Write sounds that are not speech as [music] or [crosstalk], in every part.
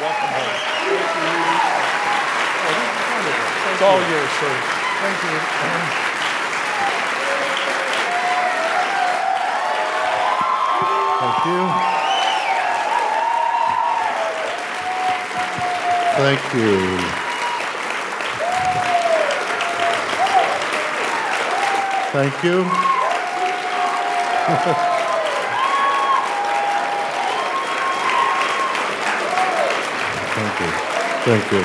Welcome home. It's all yours, sir. Thank you. Thank you. Thank you. Thank you. [laughs] Thank you.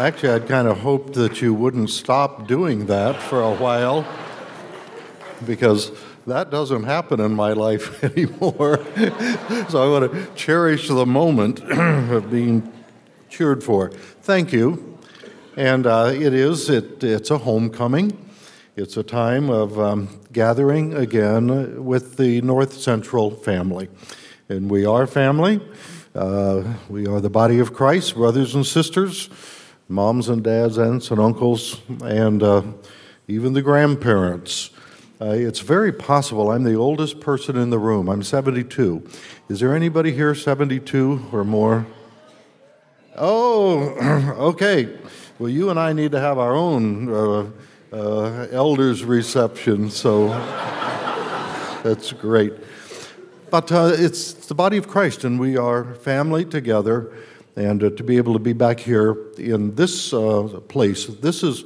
Actually, I'd kind of hoped that you wouldn't stop doing that for a while because that doesn't happen in my life [laughs] anymore. so I want to cherish the moment [clears throat] of being cheered for. Thank you. And uh, it is, it, it's a homecoming. It's a time of um, gathering again with the North Central family. And we are family. Uh, we are the body of Christ, brothers and sisters, moms and dads, aunts and uncles, and uh, even the grandparents. Uh, it's very possible I'm the oldest person in the room. I'm 72. Is there anybody here 72 or more? Oh, [clears throat] okay. Well, you and I need to have our own uh, uh, elders reception, so [laughs] that's great. But uh, it's the body of Christ, and we are family together. And uh, to be able to be back here in this uh, place, this is,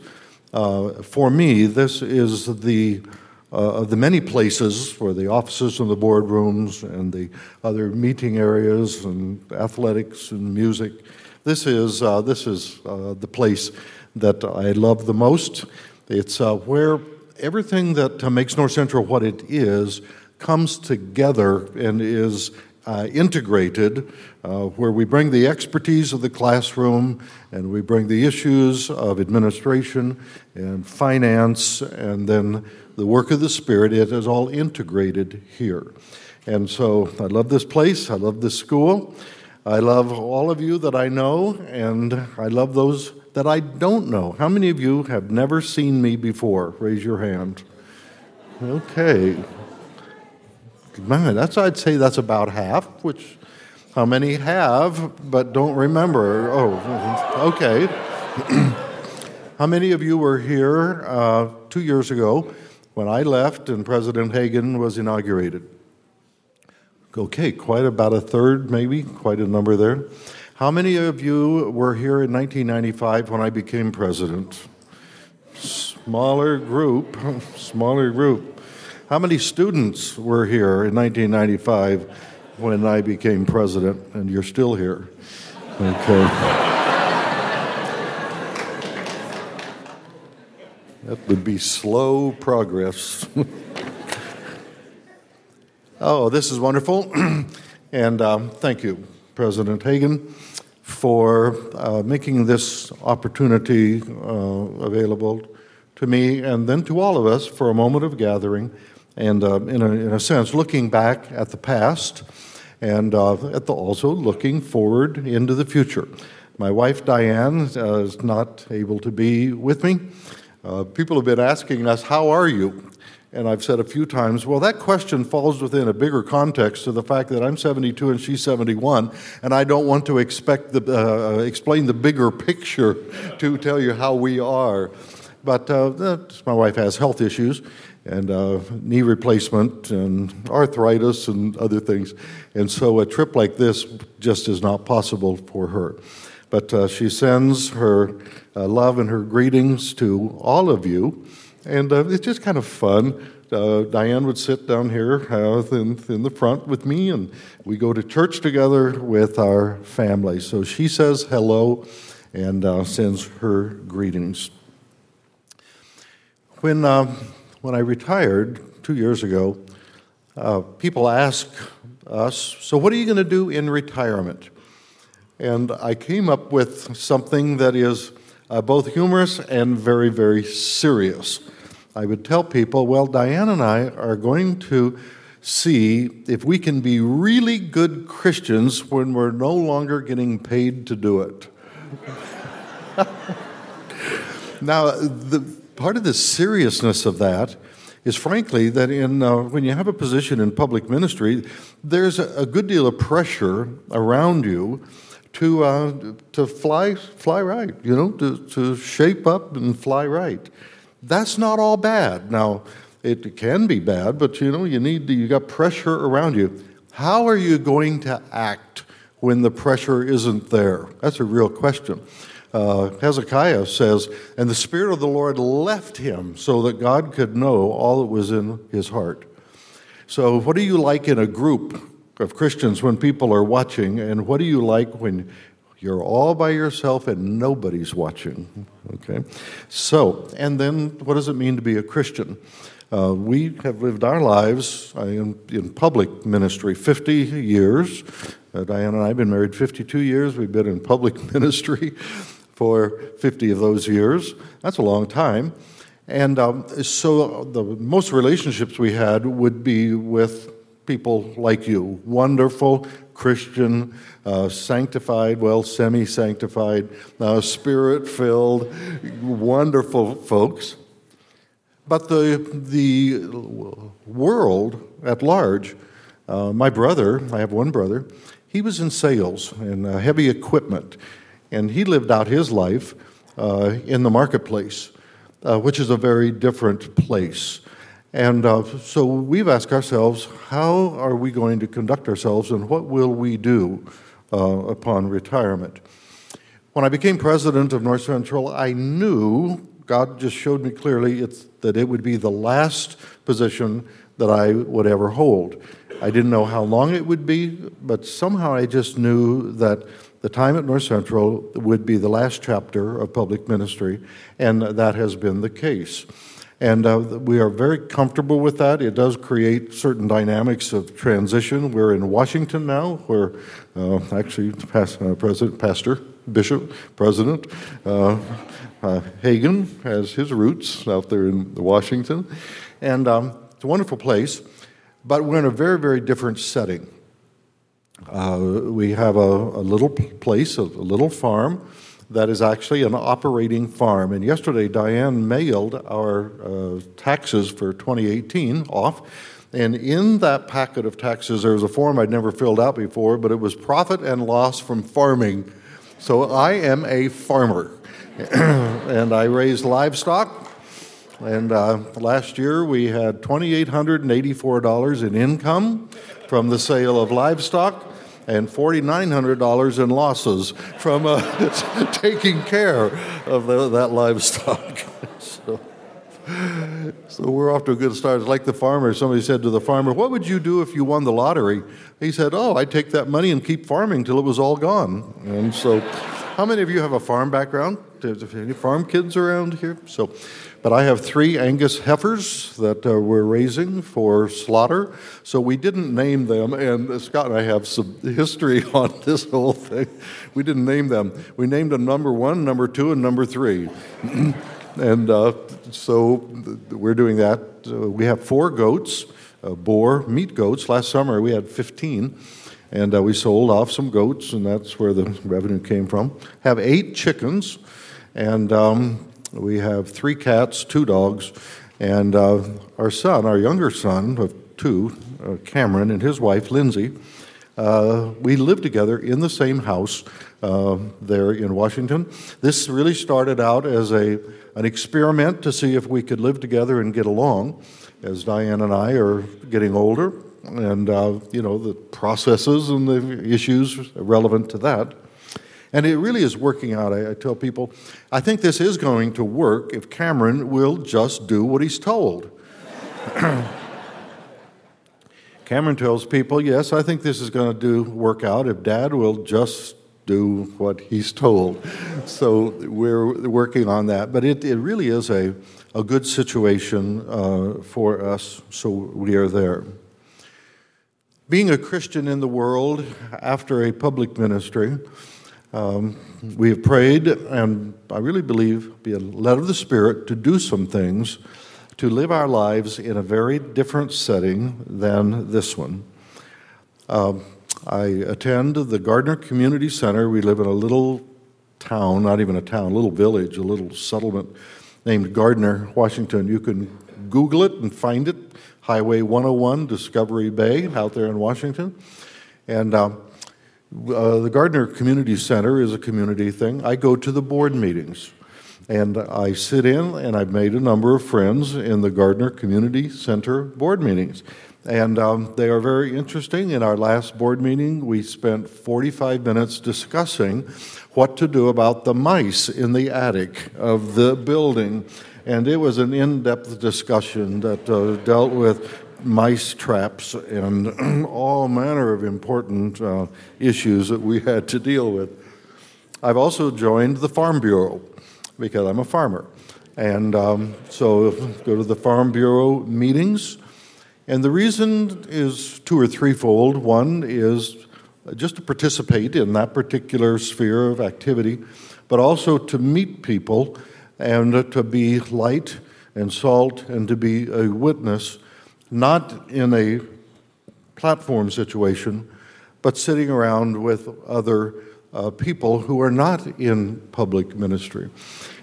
uh, for me, this is the uh, of the many places for the offices and the boardrooms and the other meeting areas and athletics and music. This is, uh, this is the place that I love the most. It's where everything that makes North Central what it is comes together and is uh, integrated, uh, where we bring the expertise of the classroom and we bring the issues of administration and finance and then the work of the Spirit. It is all integrated here. And so I love this place, I love this school. I love all of you that I know, and I love those that I don't know. How many of you have never seen me before? Raise your hand. Okay. Man, that's I'd say that's about half, which how many have but don't remember? Oh, okay. [clears throat] how many of you were here uh, two years ago when I left and President Hagan was inaugurated? Okay, quite about a third, maybe, quite a number there. How many of you were here in 1995 when I became president? Smaller group, [laughs] smaller group. How many students were here in 1995 when I became president, and you're still here? Okay. that would be slow progress. oh, this is wonderful. [clears throat] and um, thank you, President Hagan, for uh, making this opportunity uh, available to me and then to all of us for a moment of gathering and uh, in, a, in, a, sense, looking back at the past and uh, at the, also looking forward into the future. My wife Diane uh, is not able to be with me. Uh, people have been asking us, How are you? And I've said a few times, well, that question falls within a bigger context of the fact that I'm 72 and she's 71, and I don't want to expect the, uh, explain the bigger picture to tell you how we are. But uh, my wife has health issues, and uh, knee replacement and arthritis and other things. And so a trip like this just is not possible for her. But uh, she sends her uh, love and her greetings to all of you. And uh, it's just kind of fun. Uh, Diane would sit down here in, in the front with me, and we go to church together with our family. So she says hello and sends her greetings. When when I retired two years ago, uh, people ask us, So, what are you going to do in retirement? And I came up with something that is uh, both humorous and very, very serious. I would tell people, Well, Diane and I are going to see if we can be really good Christians when we're no longer getting paid to do it. [laughs] now, the, part of the seriousness of that is frankly that in, uh, when you have a position in public ministry, there's a, good deal of pressure around you to, uh, to fly, fly right, you know, to, to shape up and fly right. That's not all bad. Now, it can be bad, but you know, you need you got pressure around you. How are you going to act when the pressure isn't there? That's a real question. Uh, Hezekiah says, And the Spirit of the Lord left him so that God could know all that was in his heart. So, what do you like in a group of Christians when people are watching, and what do you like when you're all by yourself and nobody's watching? Okay? So, and then what does it mean to be a Christian? Uh, we have lived our lives uh, in, in, public ministry 50 years. Uh, Diane and I have been married 52 years. We've been in public [laughs] ministry for 50 of those years. That's a long time. And um, so the most relationships we had would be with people like you wonderful, Christian, uh, sanctified, well, semi sanctified, uh, spirit filled, wonderful folks. But the, the world at large, uh, my brother, I have one brother, he was in sales and uh, heavy equipment, and he lived out his life uh, in the marketplace, uh, which is a very different place. And uh, so we've asked ourselves, how are we going to conduct ourselves and what will we do uh, upon retirement? When I became president of North Central, I knew God just showed me clearly that it would be the last position that I would ever hold. I didn't know how long it would be, but somehow I just knew that the time at North Central would be the last chapter of public ministry, and that has been the case. And uh, we are very comfortable with that. It does create certain dynamics of transition. We're in Washington now, where uh, actually, past, uh, President, Pastor, Bishop, President, uh, uh, Hagan has his roots out there in Washington, and um, it's a wonderful place. But we're in a very, very different setting. Uh, we have a, a, little place, a, a little farm that is actually an operating farm. And yesterday, Diane mailed our uh, taxes for 2018 off. And in that packet of taxes, there was a form I'd never filled out before, but it was profit and loss from farming. So I am a farmer. [clears throat] and I raised livestock. And uh, last year we had $2,884 in income from the sale of livestock and $4,900 in losses from uh, [laughs] taking care of the, that livestock. [laughs] so, so we're off to a good start. It's like the farmer. Somebody said to the farmer, What would you do if you won the lottery? He said, Oh, I'd take that money and keep farming till it was all gone. And so, how many of you have a farm background? Any farm kids around here? So, but I have three Angus heifers that uh, we're raising for slaughter. So we didn't name them, and Scott and I have some [laughs] history on this whole thing. We didn't name them. We named them number one, number two, and number three. [clears throat] and uh, so we're doing that. Uh, we have four goats, uh, boar, meat goats. Last summer we had 15 and uh, we sold off some goats, and that's where the revenue came from. Have eight chickens, and um, we have three cats, two dogs, and uh, our son, our younger son of two, uh, Cameron, and his wife, Lindsay. Uh, we live together in the same house uh, there in Washington. This really started out as a, an experiment to see if we could live together and get along as Diane and I are getting older and, uh, you know, the processes and the issues relevant to that. And it really is working out. I, I, tell people, I think this is going to work if Cameron will just do what he's told. [coughs] Cameron tells people, yes, I think this is going to do work out if dad will just do what he's told. [laughs] so we're working on that. But it, it really is a, a good situation uh, for us, so we are there. Being a Christian in the world after a public ministry, um, we have prayed, and I really believe, be led of the Spirit to do some things to live our lives in a very different setting than this one. Um, I attend the Gardiner Community Center. We live in a little town, not even a town, a little village, a little settlement named Gardiner, Washington. You can Google it and find it. Highway 101, Discovery Bay, out there in Washington. And um, uh, the Gardiner Community Center is a community thing. I go to the board meetings. And I sit in, and I've made a number of friends in the Gardiner Community Center board meetings. And um, they are very interesting. In our last board meeting, we spent 45 minutes discussing what to do about the mice in the attic of the building. And it was an in depth discussion that uh, dealt with mice traps and [clears throat] all manner of important uh, issues that we had to deal with. I've also joined the Farm Bureau because I'm a farmer. And um, so go to the Farm Bureau meetings. And the reason is two or threefold. One is just to participate in that particular sphere of activity, but also to meet people and to be light and salt and to be a witness, not in a platform situation, but sitting around with other uh, people who are not in public ministry.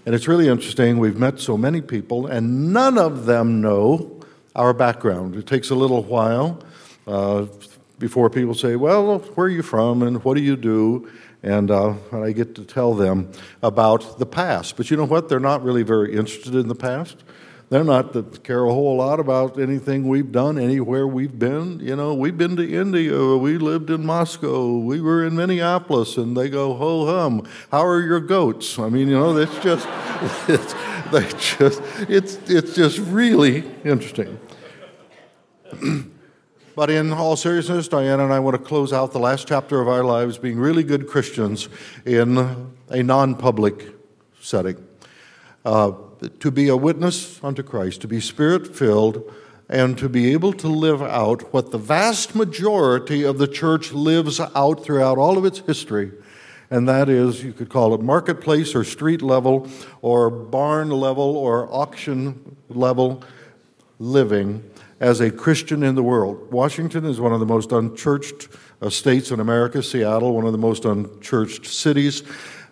And it's really interesting. We've met so many people, and none of them know our background. It takes a little while uh, before people say, Well, where are you from and what do you do? And uh, I get to tell them about the past. But you know what? They're not really very interested in the past. They're not that care a whole lot about anything we've done anywhere we've been. You know, we've been to India, we lived in Moscow, we were in Minneapolis, and they go ho hum. How are your goats? I mean, you know, it's just, [laughs] it's, they just, it's it's just really interesting. [clears throat] but in all seriousness, Diane and I want to close out the last chapter of our lives being really good Christians in a non-public setting. Uh, to be a witness unto Christ, to be spirit filled, and to be able to live out what the vast majority of the church lives out throughout all of its history. And that is, you could call it marketplace or street level or barn level or auction level living as a Christian in the world. Washington is one of the most unchurched uh, states in America, Seattle, one of the most unchurched cities.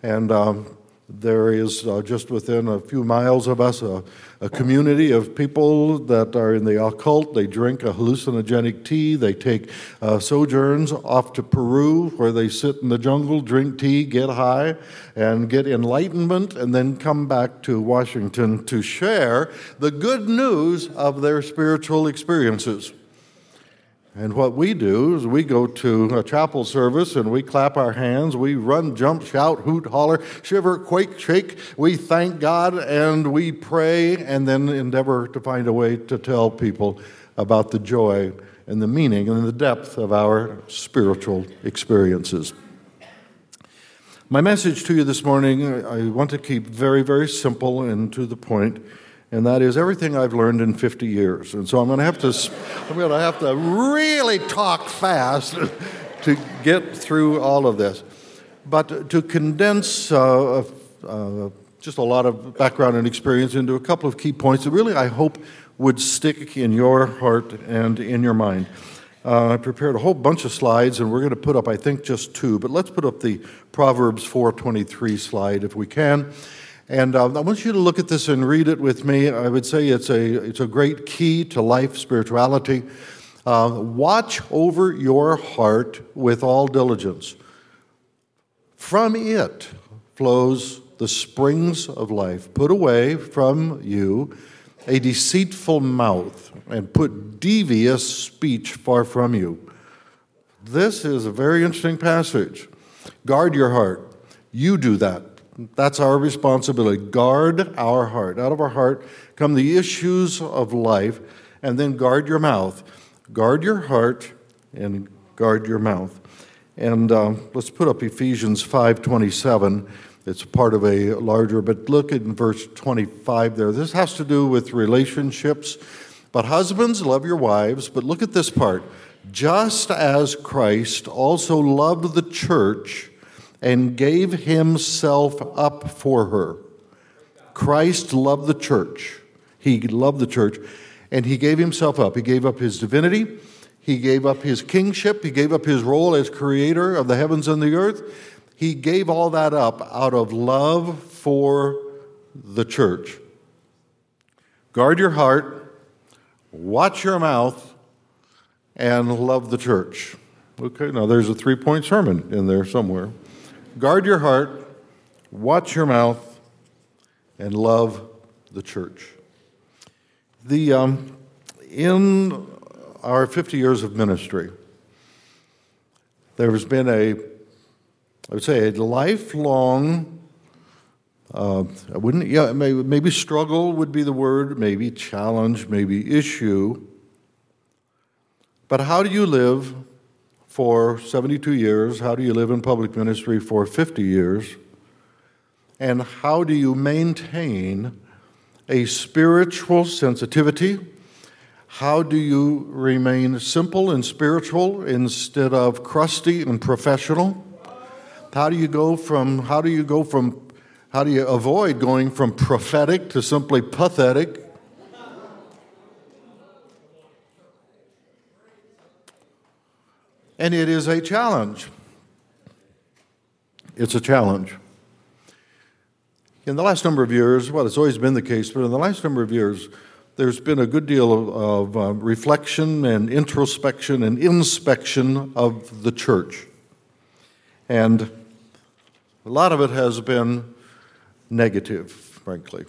And um, there is uh, just within a few miles of us a, a, community of people that are in the occult. They drink a hallucinogenic tea. They take uh, sojourns off to Peru where they sit in the jungle, drink tea, get high, and get enlightenment, and then come back to Washington to share the good news of their spiritual experiences. And what we do is we go to a chapel service and we clap our hands, we run, jump, shout, hoot, holler, shiver, quake, shake. We thank God and we pray and then endeavor to find a way to tell people about the joy and the meaning and the depth of our spiritual experiences. My message to you this morning, I want to keep very, very simple and to the point and that is everything I've learned in 50 years. And so I'm going to have to, I'm going to have to really talk fast to get through all of this. But to condense uh, uh, just a lot of background and experience into a couple of key points that really I hope would stick in your heart and in your mind. Uh, I prepared a whole bunch of slides, and we're going to put up, I think, just two. But let's put up the Proverbs 4:23 slide if we can. And uh, I want you to look at this and read it with me. I would say it's a, it's a great key to life spirituality. Uh, watch over your heart with all diligence. From it flows the springs of life. Put away from you a deceitful mouth and put devious speech far from you. This is a very interesting passage. Guard your heart. You do that. That's our responsibility. Guard our heart. Out of our heart come the issues of life, and then guard your mouth. Guard your heart and guard your mouth. And uh, let's put up Ephesians 5:27. It's part of a larger, but look in verse 25 there. This has to do with relationships. But husbands, love your wives. But look at this part. Just as Christ also loved the church and gave himself up for her. Christ loved the church. He loved the church, and he gave himself up. He gave up his divinity, he gave up his kingship, he gave up his role as creator of the heavens and the earth. He gave all that up out of love for the church. Guard your heart watch your mouth, and love the church. Okay, now there's a three point sermon in there somewhere. Guard your heart, watch your mouth, and love the church. The, um, in our 50 years of ministry, there has been a, I would say, a lifelong, uh, I wouldn't, yeah, maybe, maybe struggle would be the word, maybe challenge, maybe issue. But how do you live for 72 years? How do you live in public ministry for 50 years? And how do you maintain a spiritual sensitivity? How do you remain simple and spiritual instead of crusty and professional? How do you go from how do you go from how do you avoid going from prophetic to simply pathetic? And it is a challenge. It's a challenge. In the last number of years, well, it's always been the case, but in the last number of years, there's been a good deal of, of uh, reflection and introspection and inspection of the church. And a lot of it has been negative, frankly.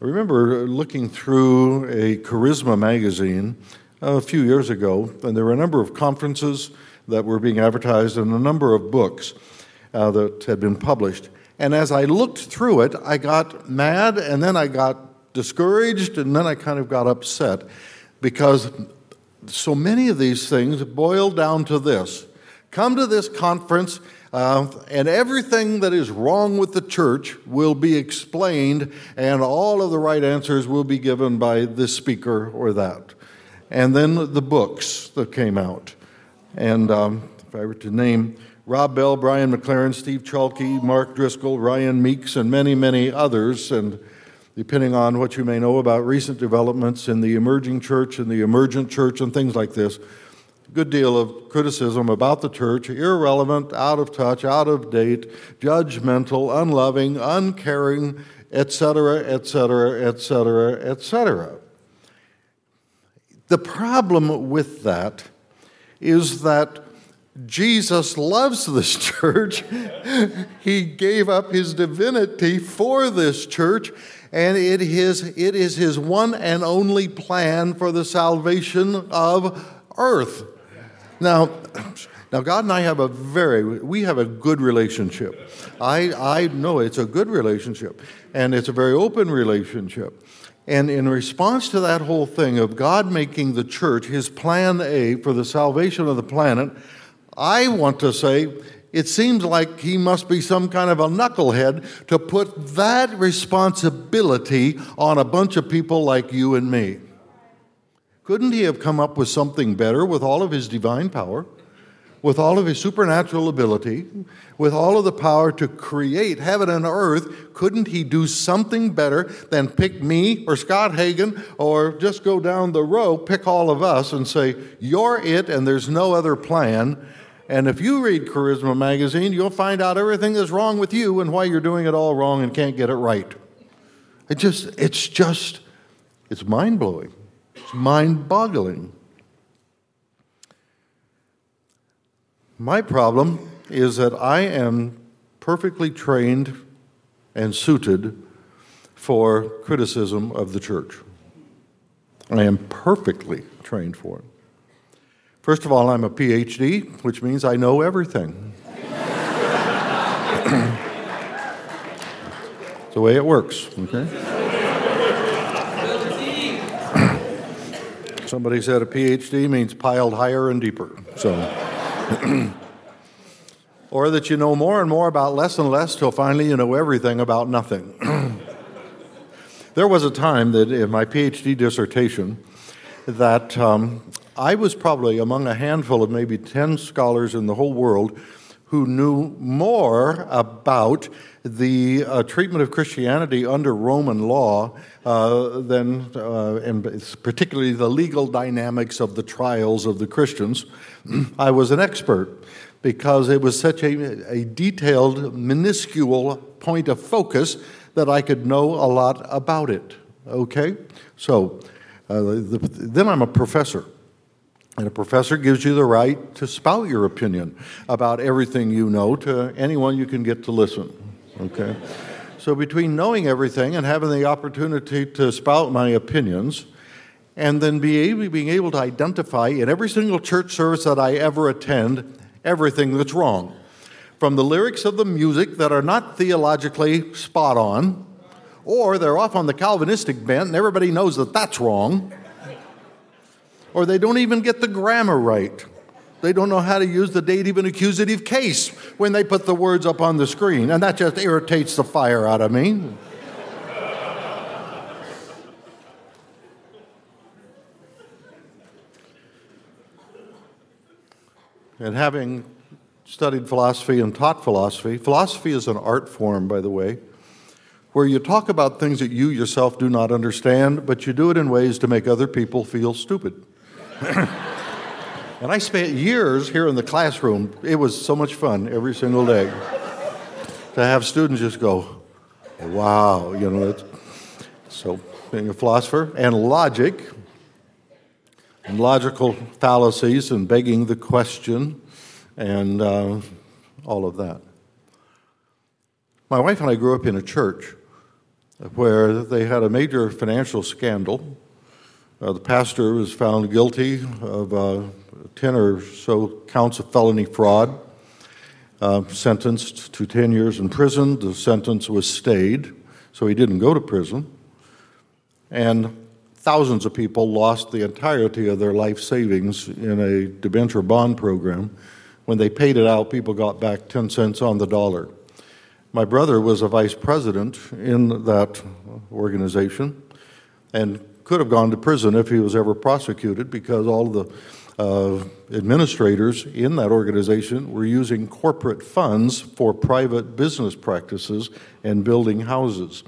I remember looking through a Charisma magazine a few years ago, and there were a number of conferences that were being advertised and a number of books uh, that had been published. And as I looked through it, I got mad and then I got discouraged and then I kind of got upset because so many of these things boil down to this come to this conference uh, and everything that is wrong with the church will be explained, and all of the right answers will be given by this speaker or that. And then the books that came out. And um, if I were to name Rob Bell, Brian McLaren, Steve Chalke, Mark Driscoll, Ryan Meeks, and many, many others, and depending on what you may know about recent developments in the emerging church and the emergent church and things like this, a good deal of criticism about the church, irrelevant, out of touch, out of date, judgmental, unloving, uncaring, etc., etc., etc., etc. The problem with that is that Jesus loves this [laughs] church. he gave up his divinity for this church, and it is, it is his one and only plan for the salvation of earth. Now, [clears throat] now God and I have a very we have a good relationship. I I know it's a good relationship, and it's a very open relationship. And in response to that whole thing of God making the church his plan A for the salvation of the planet, I want to say it seems like he must be some kind of a knucklehead to put that responsibility on a bunch of people like you and me. Couldn't he have come up with something better with all of his divine power? With all of his supernatural ability, with all of the power to create heaven and earth, couldn't he do something better than pick me or Scott Hagan or just go down the row, pick all of us and say, You're it and there's no other plan? And if you read Charisma magazine, you'll find out everything that's wrong with you and why you're doing it all wrong and can't get it right. It just, it's just, it's mind blowing. It's mind boggling. My problem is that I am perfectly trained and suited for criticism of the church. I am perfectly trained for it. First of all, I'm a PhD, which means I know everything. it's the way it works, okay? Somebody said a PhD means piled higher and deeper. So. [clears throat] or that you know more and more about less and less till finally you know everything about nothing. [clears throat] there was a time that in my PhD dissertation that um, I was probably among a handful of maybe 10 scholars in the whole world who knew more about the uh, treatment of Christianity under Roman law uh, than, uh, and particularly the legal dynamics of the trials of the Christians, [clears throat] I was an expert because it was such a, a detailed, minuscule point of focus that I could know a lot about it. Okay? So, Uh, the, then I'm a professor. And a professor gives you the right to spout your opinion about everything you know to anyone you can get to listen. Okay? So, between knowing everything and having the opportunity to spout my opinions, and then be able, being able to identify in every single church service that I ever attend everything that's wrong. From the lyrics of the music that are not theologically spot on, or they're off on the Calvinistic bent and everybody knows that that's wrong or they don't even get the grammar right. They don't know how to use the dative and accusative case when they put the words up on the screen, and that just irritates the fire out of me. and having studied philosophy and taught philosophy, philosophy is an art form, by the way, where you talk about things that you yourself do not understand, but you do it in ways to make other people feel stupid. [clears throat] and I spent years here in the classroom. It was so much fun every single day to have students just go, wow, you know. so being a philosopher and logic and logical fallacies and begging the question and uh, all of that. My wife and I grew up in a church where they had a major financial scandal uh, the pastor was found guilty of uh, 10 or so counts of felony fraud, uh, sentenced to 10 years in prison. The sentence was stayed, so he didn't go to prison. And thousands of people lost the entirety of their life savings in a debenture bond program. When they paid it out, people got back 10 cents on the dollar. My brother was a vice president in that organization and could have gone to prison if he was ever prosecuted because all of the uh, administrators in that organization were using corporate funds for private business practices and building houses.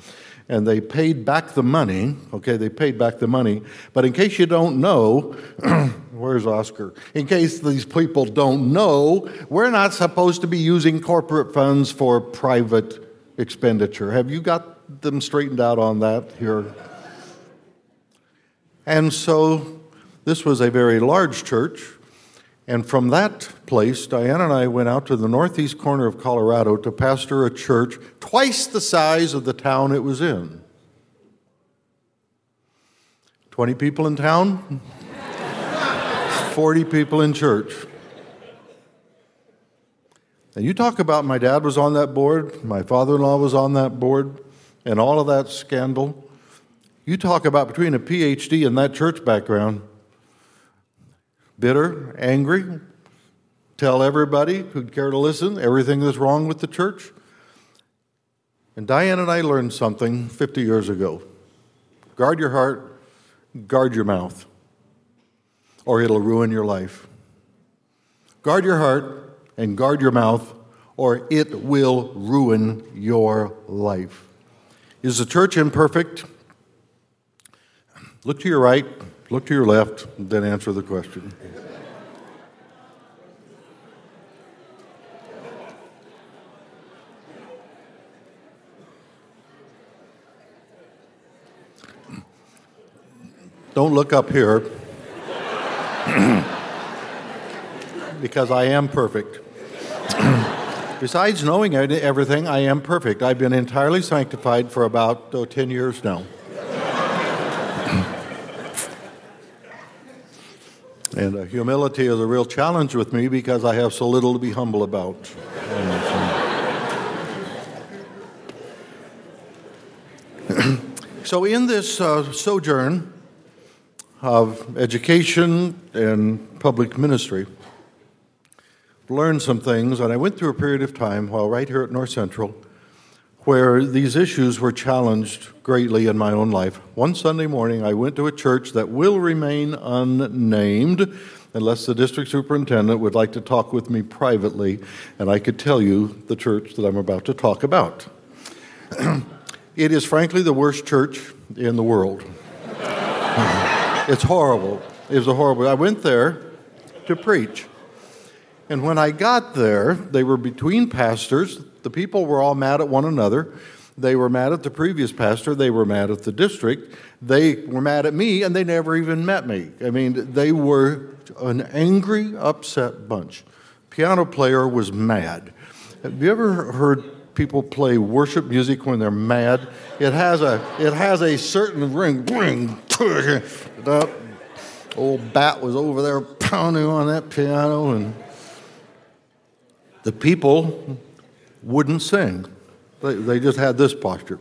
And they paid back the money, okay, they paid back the money. But in case you don't know, [clears throat] where's Oscar? In case these people don't know, we're not supposed to be using corporate funds for private expenditure. Have you got them straightened out on that here? And so this was a very large church. And from that place, Diane and I went out to the northeast corner of Colorado to pastor a church twice the size of the town it was in. 20 people in town, 40 people in church. And you talk about my dad was on that board, my father in law was on that board, and all of that scandal. You talk about between a PhD and that church background, bitter, angry, tell everybody who'd care to listen everything that's wrong with the church. And Diane and I learned something 50 years ago guard your heart, guard your mouth, or it'll ruin your life. Guard your heart and guard your mouth, or it will ruin your life. Is the church imperfect? Look to your right, look to your left, then answer the question. Don't look up here [clears throat] because I am perfect. [clears throat] Besides knowing everything, I am perfect. I've been entirely sanctified for about oh, 10 years now. And uh, humility is a real challenge with me because I have so little to be humble about. so, in this uh, sojourn of education and public ministry, learned some things, and I went through a period of time while right here at North Central where these issues were challenged greatly in my own life. One Sunday morning, I went to a church that will remain unnamed unless the district superintendent would like to talk with me privately, and I could tell you the church that I'm about to talk about. [clears throat] it is frankly the worst church in the world. [laughs] it's horrible. It was a horrible. I went there to preach. And when I got there, they were between pastors. The people were all mad at one another. They were mad at the previous pastor. They were mad at the district. They were mad at me, and they never even met me. I mean, they were an angry, upset bunch. Piano player was mad. Have you ever heard people play worship music when they're mad? It has a it has a certain ring. Ring. [laughs] That old bat was over there pounding on that piano, and the people wouldn't sing. They, they just had this posture.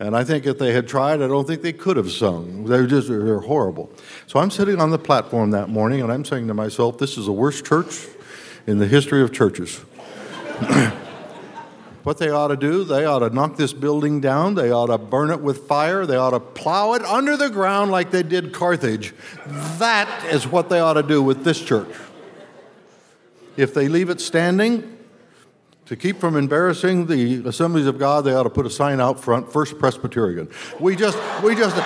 And I think if they had tried, I don't think they could have sung. They were just they're horrible. So I'm sitting on the platform that morning and I'm saying to myself, this is the worst church in the history of churches. [coughs] what they ought to do, they ought to knock this building down, they ought to burn it with fire, they ought to plow it under the ground like they did Carthage. That is what they ought to do with this church. If they leave it standing, to keep from embarrassing the assemblies of God, they ought to put a sign out front, First Presbyterian. We just, we just,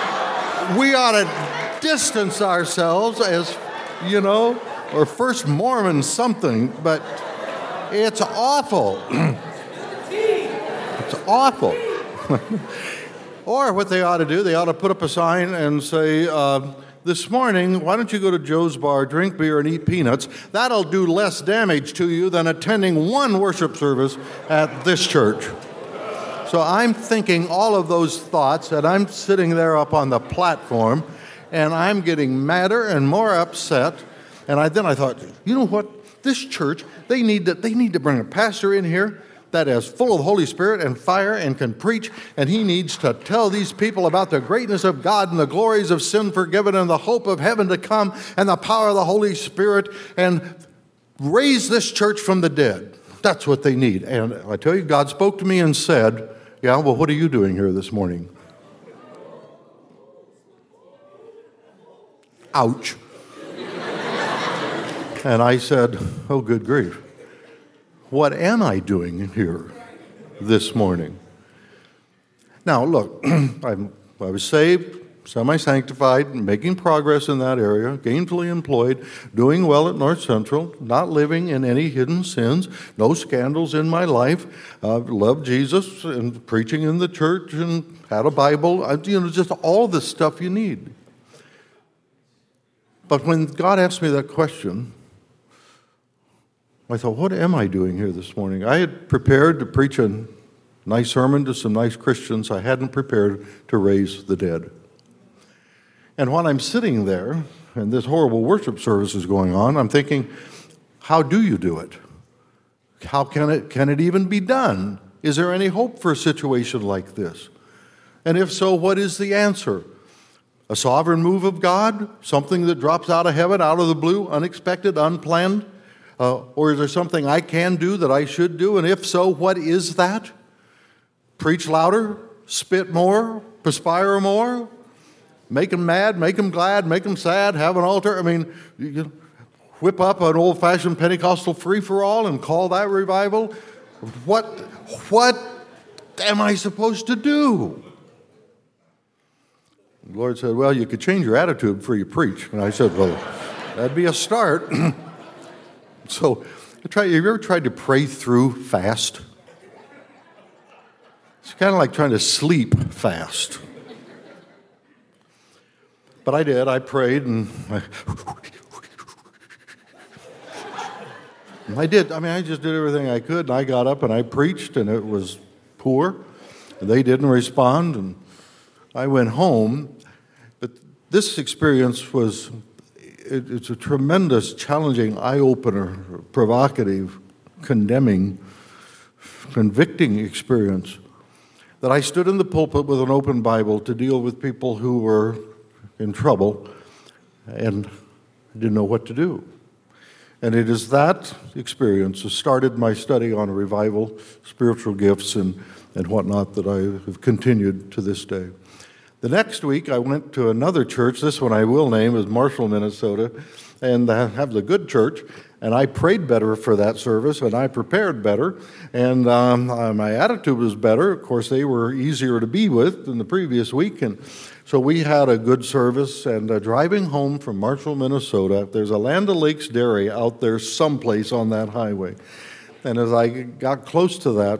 we ought to distance ourselves as, you know, or First Mormon something, but it's awful. [clears throat] it's awful. [laughs] or what they ought to do, they ought to put up a sign and say, uh, this morning, why don't you go to Joe's bar, drink beer, and eat peanuts? That'll do less damage to you than attending one worship service at this church. So I'm thinking all of those thoughts, and I'm sitting there up on the platform, and I'm getting madder and more upset. And I, then I thought, you know what? This church, they need to, they need to bring a pastor in here that is full of Holy Spirit and fire and can preach, and he needs to tell these people about the greatness of God and the glories of sin forgiven and the hope of heaven to come and the power of the Holy Spirit and raise this church from the dead. That's what they need. And I tell you, God spoke to me and said, Yeah, well, what are you doing here this morning? Ouch. [laughs] and I said, Oh, good grief. What am I doing here this morning? Now, look, [clears throat] I'm, I was saved, semi sanctified, making progress in that area, gainfully employed, doing well at North Central, not living in any hidden sins, no scandals in my life, uh, loved Jesus and preaching in the church and had a Bible, I, you know, just all the stuff you need. But when God asked me that question, I thought, what am I doing here this morning? I had prepared to preach a nice sermon to some nice Christians. I hadn't prepared to raise the dead. And while I'm sitting there and this horrible worship service is going on, I'm thinking, how do you do it? How can it, can it even be done? Is there any hope for a situation like this? And if so, what is the answer? A sovereign move of God? Something that drops out of heaven, out of the blue, unexpected, unplanned? Uh, or is there something I can do that I should do? And if so, what is that? Preach louder, spit more, perspire more, make them mad, make them glad, make them sad, have an altar. I mean, you whip up an old fashioned Pentecostal free for all and call that revival. What, what am I supposed to do? The Lord said, Well, you could change your attitude before you preach. And I said, Well, that'd be a start. [clears throat] So, try, have you ever tried to pray through fast? It's kind of like trying to sleep fast. But I did. I prayed and I, [laughs] I did. I mean, I just did everything I could. And I got up and I preached, and it was poor. And They didn't respond, and I went home. But this experience was it, it's a tremendous, challenging, eye opener, provocative, condemning, convicting experience that I stood in the pulpit with an open Bible to deal with people who were in trouble and didn't know what to do. And it is that experience that started my study on revival, spiritual gifts, and, and whatnot that I have continued to this day. The next week, I went to another church. This one I will name is Marshall, Minnesota, and I have the good church. And I prayed better for that service, and I prepared better, and um, uh, my attitude was better. Of course, they were easier to be with than the previous week, and so we had a good service. And uh, driving home from Marshall, Minnesota, there's a Land O'Lakes Dairy out there someplace on that highway. And as I got close to that,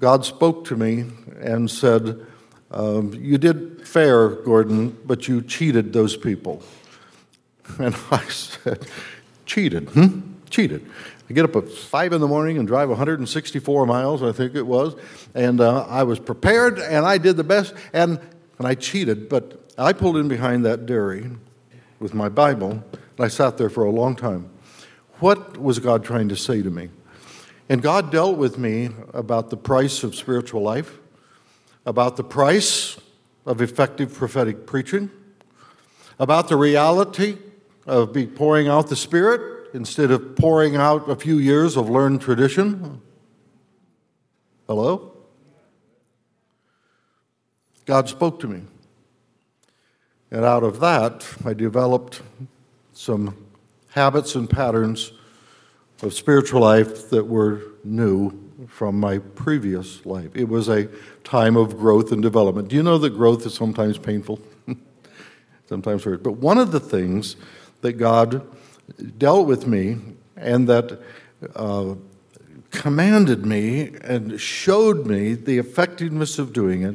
God spoke to me and said, um, You did fair, Gordon, but you cheated those people. [laughs] And I said, Cheated? Hmm? Cheated. I get up at 5 in the morning and drive 164 miles, I think it was, and uh, I was prepared and I did the best, and, and I cheated, but I pulled in behind that dairy with my Bible, and I sat there for a long time. What was God trying to say to me? And God dealt with me about the price of spiritual life, about the price of effective prophetic preaching, about the reality of be pouring out the Spirit instead of pouring out a few years of learned tradition. Hello? God spoke to me. And out of that, I developed some habits and patterns of spiritual life that were new from my previous life. It was a time of growth and development. Do you know that growth is sometimes painful? [laughs] sometimes hurt. But one of the things that God dealt with me and that uh, commanded me and showed me the effectiveness of doing it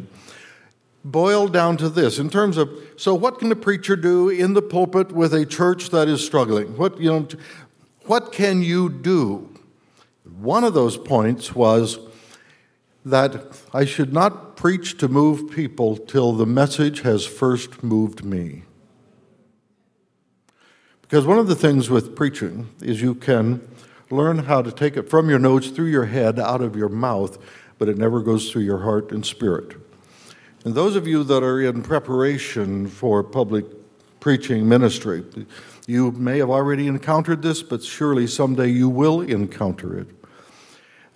boiled down to this in terms of so what can a preacher do in the pulpit with a church that is struggling what you know what can you do one of those points was that I should not preach to move people till the message has first moved me. Because one of the things with preaching is you can learn how to take it from your notes through your head out of your mouth, but it never goes through your heart and spirit. And those of you that are in preparation for public preaching ministry, you may have already encountered this, but surely someday you will encounter it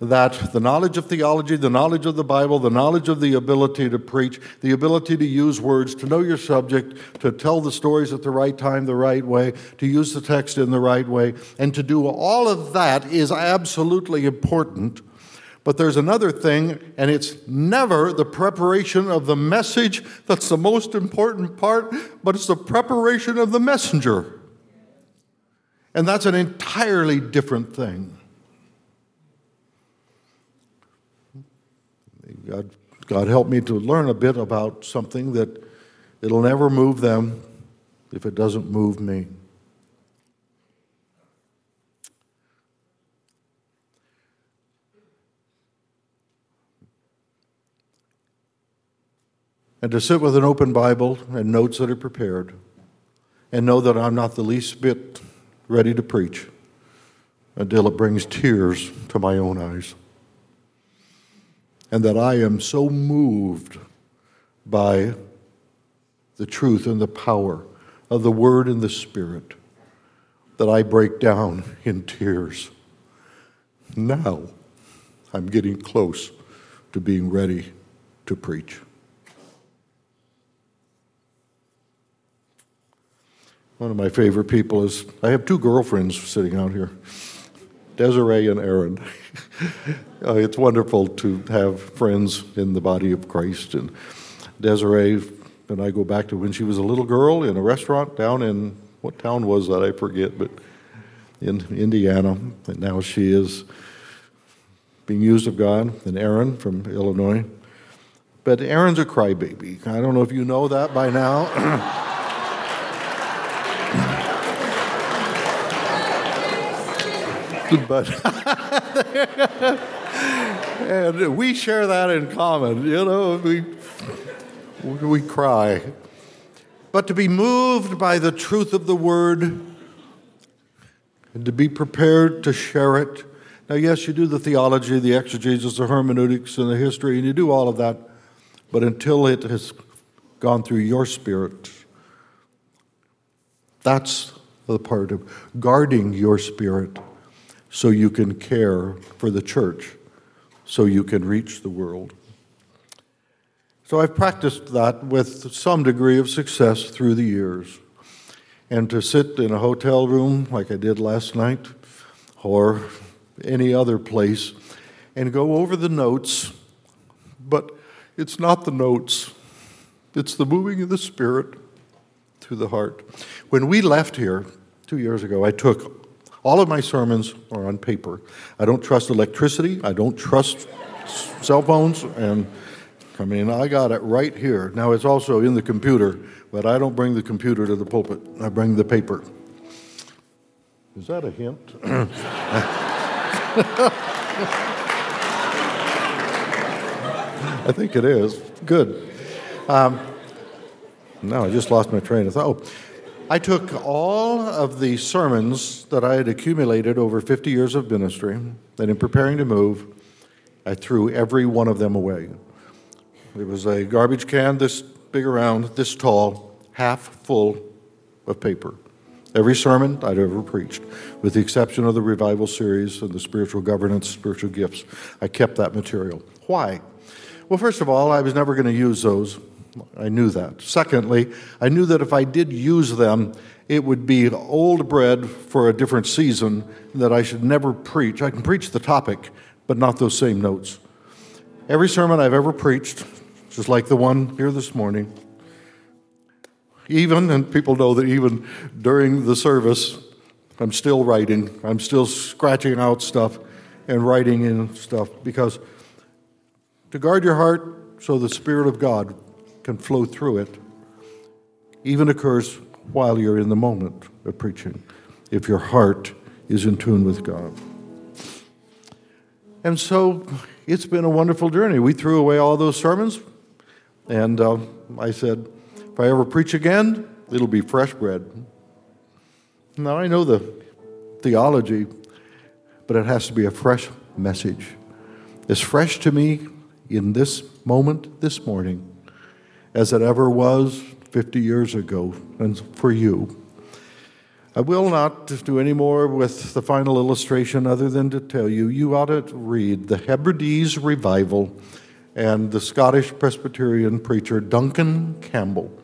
that the knowledge of theology, the knowledge of the Bible, the knowledge of the ability to preach, the ability to use words, to know your subject, to tell the stories at the right time, the right way, to use the text in the right way, and to do all of that is absolutely important. But there's another thing, and it's never the preparation of the message that's the most important part, but it's the preparation of the messenger. And that's an entirely different thing. God, God helped me to learn a bit about something that it'll never move them if it doesn't move me. And to sit with an open Bible and notes that are prepared and know that I'm not the least bit ready to preach until it brings tears to my own eyes and that I am so moved by the truth and the power of the Word and the Spirit that I break down in tears. Now I'm getting close to being ready to preach. One of my favorite people is I have two girlfriends sitting out here Desiree and Erin. [laughs] uh, it's wonderful to have friends in the body of Christ. And Desiree and I go back to when she was a little girl in a restaurant down in what town was that? I forget, but in Indiana. And now she is being used of God. And Erin from Illinois. But Erin's a crybaby. I don't know if you know that by now. [clears throat] [laughs] but and we share that in common. You know, we we cry, but to be moved by the truth of the word and to be prepared to share it. Now, yes, you do the theology, the exegesis, the hermeneutics, and the history, and you do all of that, but until it has gone through your spirit, that's the part of guarding your spirit so you can care for the church, so you can reach the world. So I've practiced that with some degree of success through the years. And to sit in a hotel room like I did last night or any other place and go over the notes, but it's not the notes, it's the moving of the Spirit through the heart. When we left here two years ago, I took All of my sermons are on paper. I don't trust electricity. I don't trust cell phones. And I mean, I got it right here. Now, it's also in the computer, but I don't bring the computer to the pulpit. I bring the paper. Is that a hint? [laughs] I think it is. Good. Um, no, I just lost my train of thought. Oh, I took all of the sermons that I had accumulated over 50 years of ministry, and in preparing to move, I threw every one of them away. It was a garbage can this big around, this tall, half full of paper. Every sermon I'd ever preached, with the exception of the revival series and the spiritual governance, spiritual gifts, I kept that material. Why? Well, first of all, I was never going to use those. I knew that. Secondly, I knew that if I did use them, it would be old bread for a different season, that I should never preach. I can preach the topic, but not those same notes. Every sermon I've ever preached, just like the one here this morning, even, and people know that even during the service, I'm still writing, I'm still scratching out stuff and writing in stuff because to guard your heart so the Spirit of God can flow through it even occurs while you're in the moment of preaching, if your heart is in tune with God. And so it's been a wonderful journey. We threw away all those sermons, and uh, I said, if I ever preach again, it'll be fresh bread. Now, I know the theology, but it has to be a fresh message. It's fresh to me in this moment, this morning, as it ever was 50 years ago, and for you. I will not do any more with the final illustration other than to tell you you ought to read the Hebrides Revival and the Scottish Presbyterian preacher Duncan Campbell.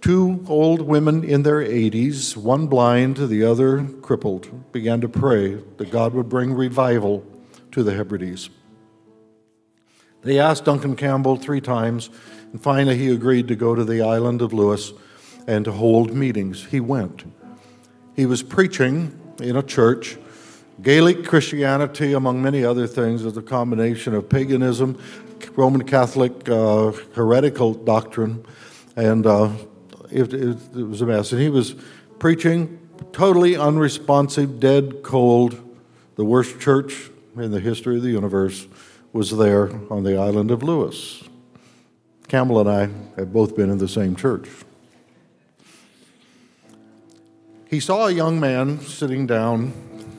Two old women in their 80s, one blind, the other crippled, began to pray that God would bring revival to the Hebrides. They asked Duncan Campbell three times and finally, he agreed to go to the island of Lewis and to hold meetings. He went. He was preaching in a church. Gaelic Christianity, among many other things, is a combination of paganism, Roman Catholic uh, heretical doctrine, and uh, it, it, it was a mess. And he was preaching totally unresponsive, dead cold. The worst church in the history of the universe was there on the island of Lewis. Campbell and I have both been in the same church. He saw a young man sitting down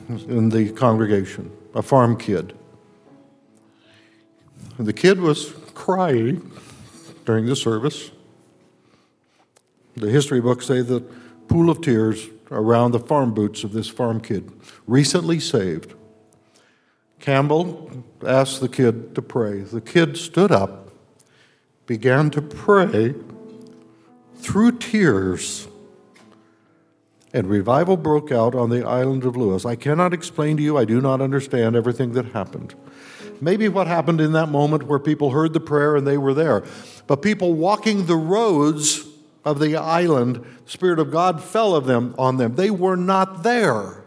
in the congregation, a farm kid. The kid was crying during the service. The history books say the pool of tears around the farm boots of this farm kid, recently saved. Campbell asked the kid to pray. The kid stood up began to pray through tears. And revival broke out on the island of Lewis. I cannot explain to you, I do not understand everything that happened. Maybe what happened in that moment where people heard the prayer and they were there. But people walking the roads of the island, the Spirit of God fell of them on them. They were not there,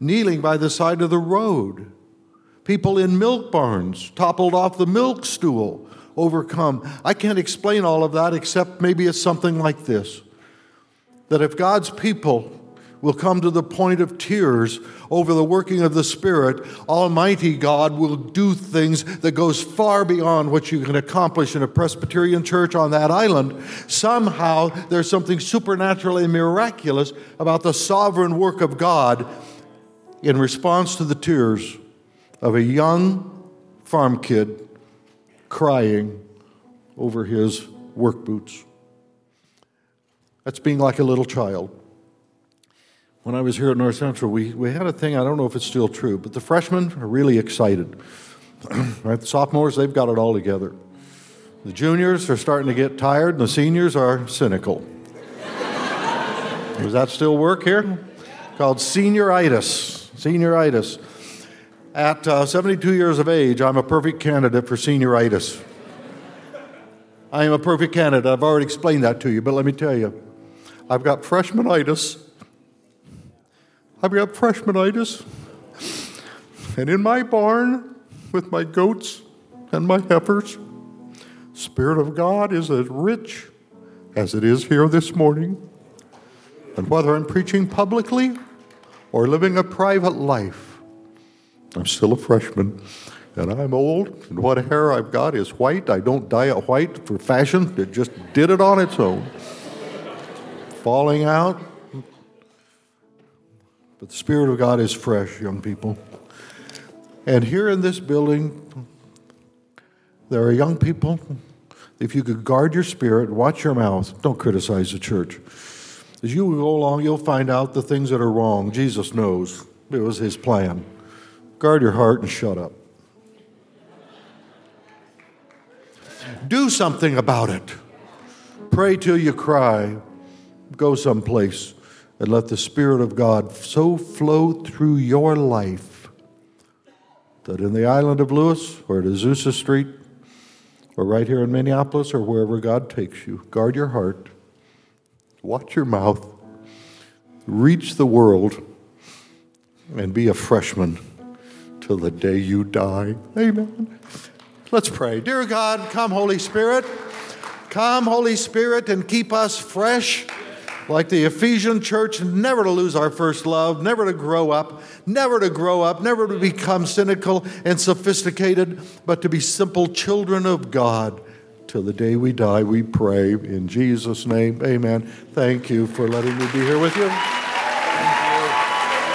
kneeling by the side of the road. People in milk barns toppled off the milk stool overcome. I can't explain all of that except maybe it's something like this that if God's people will come to the point of tears over the working of the spirit almighty god will do things that goes far beyond what you can accomplish in a presbyterian church on that island somehow there's something supernaturally miraculous about the sovereign work of god in response to the tears of a young farm kid crying over his work boots. That's being like a little child. When I was here at North Central, we, we had a thing, I don't know if it's still true, but the freshmen are really excited. [clears throat] right? The sophomores, they've got it all together. The juniors are starting to get tired, and the seniors are cynical. [laughs] Does that still work here? Called senioritis. Senioritis. At uh, 72 years of age, I'm a perfect candidate for senioritis. I am a perfect candidate. I've already explained that to you, but let me tell you I've got freshmanitis. I've got freshmanitis. And in my barn, with my goats and my heifers, Spirit of God is as rich as it is here this morning. And whether I'm preaching publicly or living a private life, I'm still a freshman. And I'm old, and what hair I've got is white. I don't dye it white for fashion, it just did it on its own. Falling out. But the Spirit of God is fresh, young people. And here in this building, there are young people. If you could guard your spirit, watch your mouth, don't criticize the church. As you go along, you'll find out the things that are wrong. Jesus knows. It was his plan. Guard your heart and shut up. Do something about it. Pray till you cry. Go someplace and let the Spirit of God so flow through your life that in the island of Lewis or at Azusa Street or right here in Minneapolis or wherever God takes you, guard your heart, watch your mouth, reach the world, and be a freshman till the day you die. Amen. Let's pray. Dear God, come, Holy Spirit. Come, Holy Spirit, and keep us fresh like the Ephesian church, never to lose our first love, never to grow up, never to grow up, never to become cynical and sophisticated, but to be simple children of God. Till the day we die, we pray in Jesus' name. Amen. Thank you for letting me be here with you.